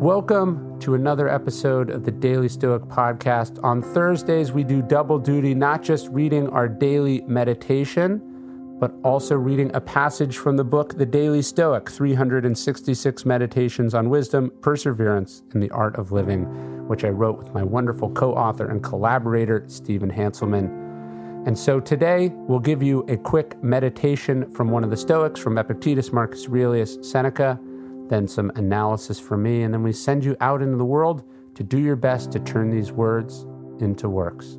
Welcome to another episode of the Daily Stoic Podcast. On Thursdays, we do double duty, not just reading our daily meditation, but also reading a passage from the book The Daily Stoic 366 Meditations on Wisdom, Perseverance, and the Art of Living, which I wrote with my wonderful co author and collaborator, Stephen Hanselman. And so today, we'll give you a quick meditation from one of the Stoics, from Epictetus, Marcus Aurelius, Seneca then some analysis from me, and then we send you out into the world to do your best to turn these words into works.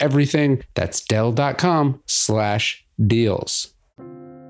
everything. That's Dell.com slash deals.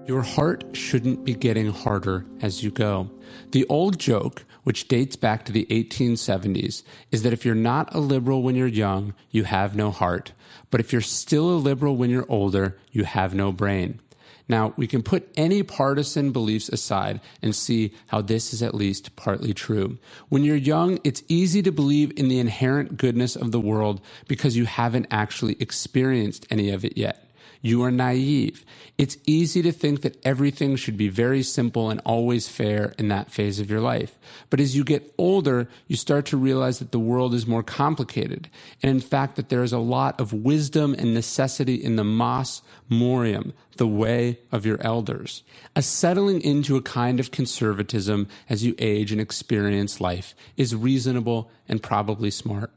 Your heart shouldn't be getting harder as you go. The old joke, which dates back to the 1870s, is that if you're not a liberal when you're young, you have no heart. But if you're still a liberal when you're older, you have no brain. Now, we can put any partisan beliefs aside and see how this is at least partly true. When you're young, it's easy to believe in the inherent goodness of the world because you haven't actually experienced any of it yet. You are naive. It's easy to think that everything should be very simple and always fair in that phase of your life. But as you get older, you start to realize that the world is more complicated. And in fact, that there is a lot of wisdom and necessity in the mos maiorum, the way of your elders. A settling into a kind of conservatism as you age and experience life is reasonable and probably smart.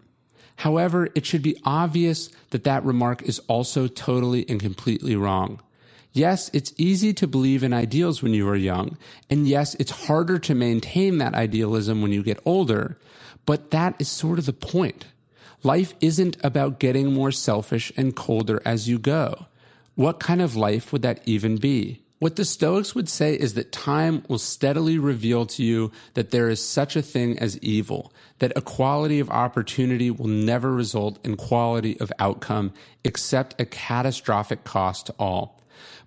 However, it should be obvious that that remark is also totally and completely wrong. Yes, it's easy to believe in ideals when you are young, and yes, it's harder to maintain that idealism when you get older, but that is sort of the point. Life isn't about getting more selfish and colder as you go. What kind of life would that even be? What the Stoics would say is that time will steadily reveal to you that there is such a thing as evil, that equality of opportunity will never result in quality of outcome except a catastrophic cost to all.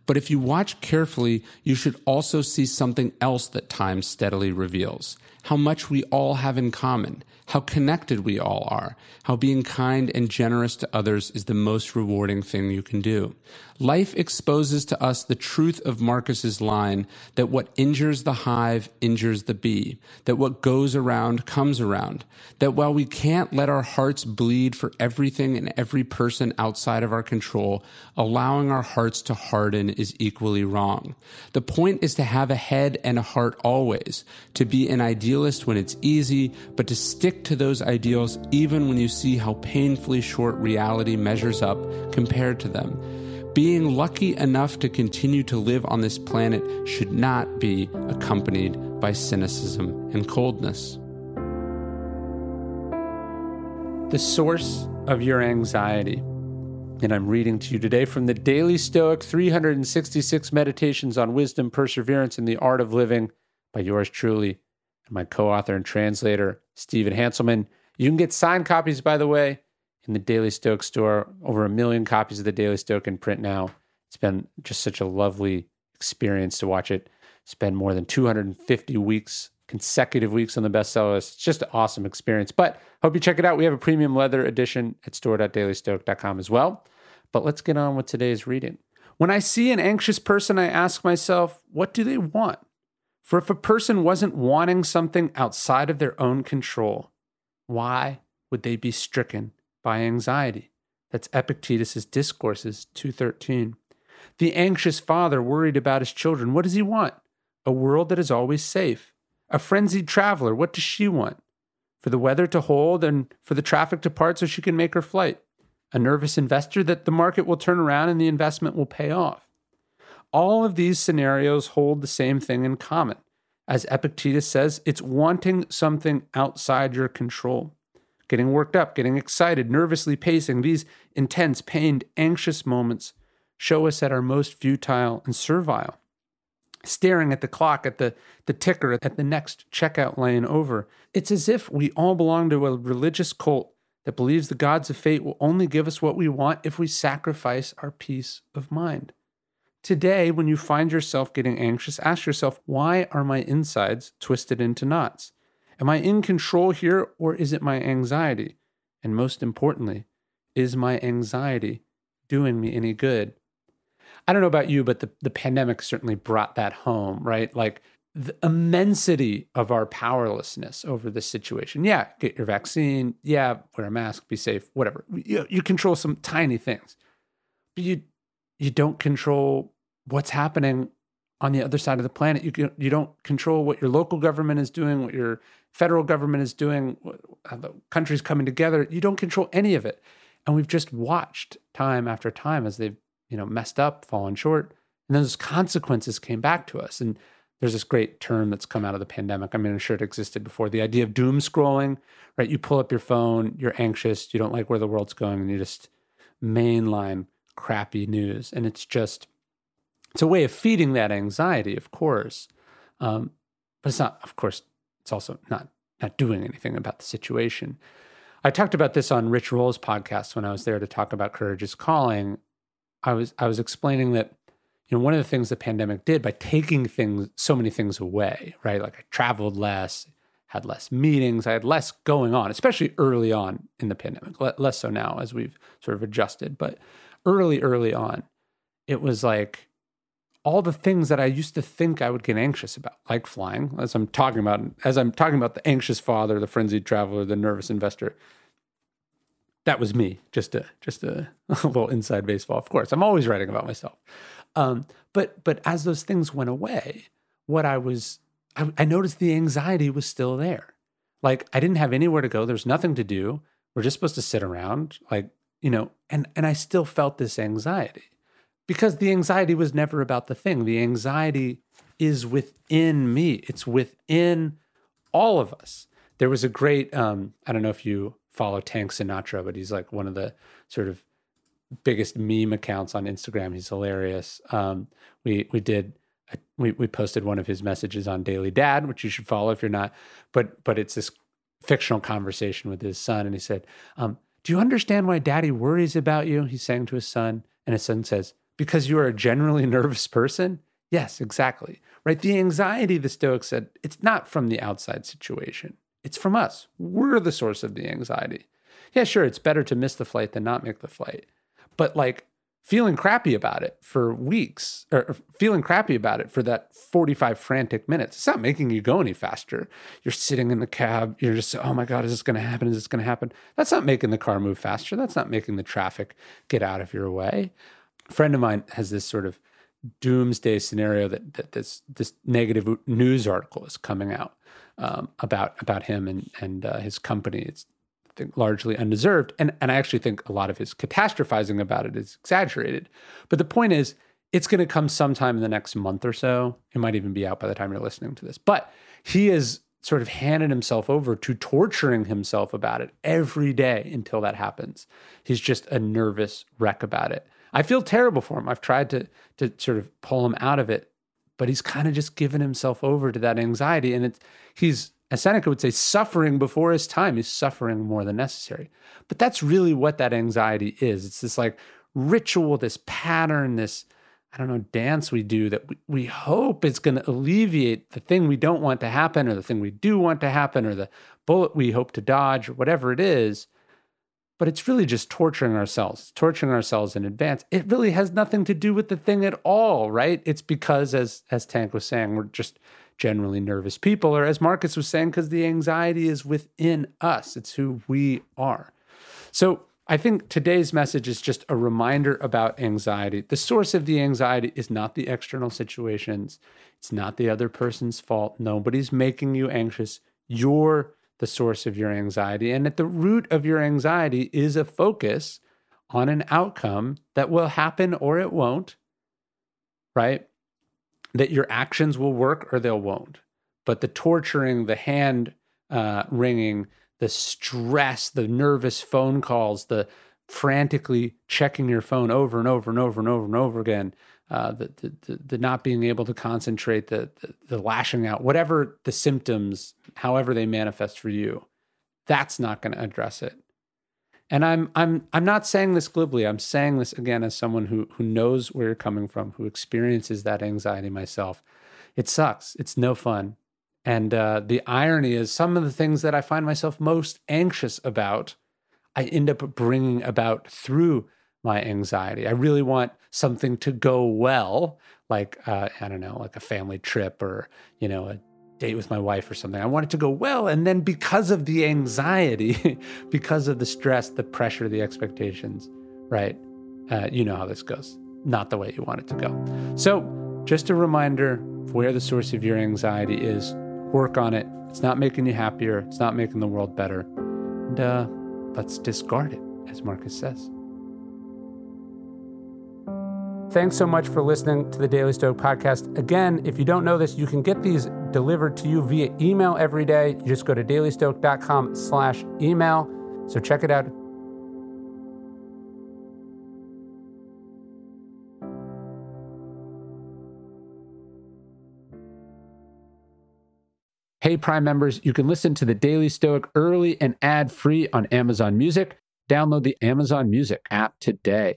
But if you watch carefully, you should also see something else that time steadily reveals how much we all have in common, how connected we all are, how being kind and generous to others is the most rewarding thing you can do. Life exposes to us the truth of Marcus's line that what injures the hive injures the bee, that what goes around comes around, that while we can't let our hearts bleed for everything and every person outside of our control, allowing our hearts to harden is equally wrong. The point is to have a head and a heart always, to be an idealist when it's easy, but to stick to those ideals even when you see how painfully short reality measures up compared to them. Being lucky enough to continue to live on this planet should not be accompanied by cynicism and coldness. The source of your anxiety. And I'm reading to you today from the Daily Stoic 366 Meditations on Wisdom, Perseverance, and the Art of Living by yours truly and my co author and translator, Stephen Hanselman. You can get signed copies, by the way, in the Daily Stoic store. Over a million copies of the Daily Stoic in print now. It's been just such a lovely experience to watch it spend more than 250 weeks, consecutive weeks on the bestseller list. It's just an awesome experience. But hope you check it out. We have a premium leather edition at store.dailystoic.com as well. But let's get on with today's reading. When I see an anxious person, I ask myself, what do they want? For if a person wasn't wanting something outside of their own control, why would they be stricken by anxiety. That's Epictetus's Discourses 213. The anxious father worried about his children. What does he want? A world that is always safe. A frenzied traveler, what does she want? For the weather to hold and for the traffic to part so she can make her flight. A nervous investor that the market will turn around and the investment will pay off. All of these scenarios hold the same thing in common. As Epictetus says, it's wanting something outside your control getting worked up, getting excited, nervously pacing, these intense, pained, anxious moments show us at our most futile and servile. Staring at the clock, at the, the ticker, at the next checkout lane over. It's as if we all belong to a religious cult that believes the gods of fate will only give us what we want if we sacrifice our peace of mind. Today, when you find yourself getting anxious, ask yourself, why are my insides twisted into knots? Am I in control here or is it my anxiety? And most importantly, is my anxiety doing me any good? I don't know about you, but the, the pandemic certainly brought that home, right? Like the immensity of our powerlessness over this situation. Yeah, get your vaccine. Yeah, wear a mask, be safe, whatever. You, you control some tiny things, but you you don't control what's happening on the other side of the planet. You you don't control what your local government is doing, what your federal government is doing, how the countries coming together. You don't control any of it, and we've just watched time after time as they've you know messed up, fallen short, and those consequences came back to us. And there's this great term that's come out of the pandemic. I mean, I'm sure it existed before. The idea of doom scrolling, right? You pull up your phone, you're anxious, you don't like where the world's going, and you just mainline crappy news, and it's just it's a way of feeding that anxiety, of course. Um, but it's not, of course, it's also not not doing anything about the situation. I talked about this on Rich Roll's podcast when I was there to talk about Courage is Calling. I was I was explaining that you know one of the things the pandemic did by taking things so many things away, right? Like I traveled less, had less meetings, I had less going on, especially early on in the pandemic. Less so now as we've sort of adjusted, but early early on, it was like all the things that I used to think I would get anxious about, like flying, as I'm talking about, as I'm talking about the anxious father, the frenzied traveler, the nervous investor. That was me. Just a just a, a little inside baseball. Of course, I'm always writing about myself. Um, but but as those things went away, what I was I, I noticed the anxiety was still there. Like I didn't have anywhere to go. There's nothing to do. We're just supposed to sit around, like you know, and and I still felt this anxiety because the anxiety was never about the thing. The anxiety is within me, it's within all of us. There was a great, um, I don't know if you follow Tank Sinatra, but he's like one of the sort of biggest meme accounts on Instagram. He's hilarious. Um, we we did we we posted one of his messages on Daily Dad, which you should follow if you're not. But but it's this fictional conversation with his son, and he said, um, "Do you understand why Daddy worries about you?" He's saying to his son, and his son says, because you are a generally nervous person? Yes, exactly. Right? The anxiety, the Stoics said, it's not from the outside situation. It's from us. We're the source of the anxiety. Yeah, sure, it's better to miss the flight than not make the flight. But like feeling crappy about it for weeks or feeling crappy about it for that 45 frantic minutes, it's not making you go any faster. You're sitting in the cab, you're just, oh my God, is this going to happen? Is this going to happen? That's not making the car move faster. That's not making the traffic get out of your way a friend of mine has this sort of doomsday scenario that, that this this negative news article is coming out um, about about him and and uh, his company. It's largely undeserved, and and I actually think a lot of his catastrophizing about it is exaggerated. But the point is, it's going to come sometime in the next month or so. It might even be out by the time you're listening to this. But he is sort of handed himself over to torturing himself about it every day until that happens. He's just a nervous wreck about it. I feel terrible for him. I've tried to to sort of pull him out of it, but he's kind of just given himself over to that anxiety, and it's he's as Seneca would say, suffering before his time. He's suffering more than necessary. But that's really what that anxiety is. It's this like ritual, this pattern, this I don't know dance we do that we, we hope is going to alleviate the thing we don't want to happen, or the thing we do want to happen, or the bullet we hope to dodge, or whatever it is but it's really just torturing ourselves, torturing ourselves in advance. It really has nothing to do with the thing at all, right? It's because, as as Tank was saying, we're just generally nervous people, or as Marcus was saying, because the anxiety is within us. It's who we are. So I think today's message is just a reminder about anxiety. The source of the anxiety is not the external situations. It's not the other person's fault. Nobody's making you anxious. You're the source of your anxiety. And at the root of your anxiety is a focus on an outcome that will happen or it won't, right? That your actions will work or they won't. But the torturing, the hand uh, wringing, the stress, the nervous phone calls, the frantically checking your phone over and over and over and over and over again, uh, the, the, the not being able to concentrate, the, the the lashing out, whatever the symptoms, however they manifest for you, that's not going to address it. And I'm I'm I'm not saying this glibly. I'm saying this again as someone who who knows where you're coming from, who experiences that anxiety myself. It sucks. It's no fun. And uh, the irony is, some of the things that I find myself most anxious about, I end up bringing about through my anxiety. I really want something to go well, like uh, I don't know, like a family trip or you know a date with my wife or something. I want it to go well, and then because of the anxiety, because of the stress, the pressure, the expectations, right? Uh, you know how this goes. Not the way you want it to go. So, just a reminder where the source of your anxiety is work on it. It's not making you happier, it's not making the world better. And uh, let's discard it, as Marcus says. Thanks so much for listening to the Daily Stoic podcast. Again, if you don't know this, you can get these delivered to you via email every day. You just go to dailystoic.com slash email. So check it out. Hey, Prime members, you can listen to the Daily Stoic early and ad free on Amazon Music. Download the Amazon Music app today,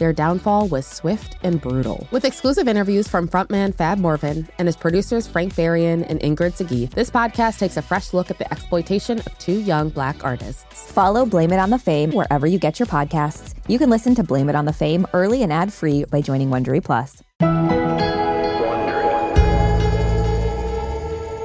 their downfall was swift and brutal. With exclusive interviews from frontman Fab Morvan and his producers Frank Farian and Ingrid Segieth, this podcast takes a fresh look at the exploitation of two young black artists. Follow Blame It on the Fame wherever you get your podcasts. You can listen to Blame It on the Fame early and ad free by joining Wondery Plus.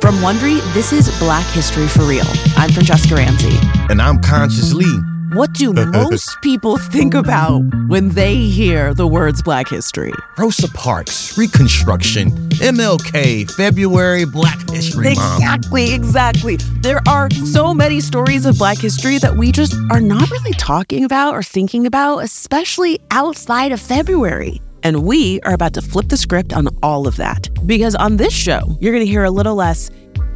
From Wondery, this is Black History for Real. I'm Francesca Ramsey. And I'm Conscious Lee. What do most people think about when they hear the words Black History? Rosa Parks, Reconstruction, MLK, February, Black History Month. Exactly, exactly. There are so many stories of Black history that we just are not really talking about or thinking about, especially outside of February. And we are about to flip the script on all of that. Because on this show, you're going to hear a little less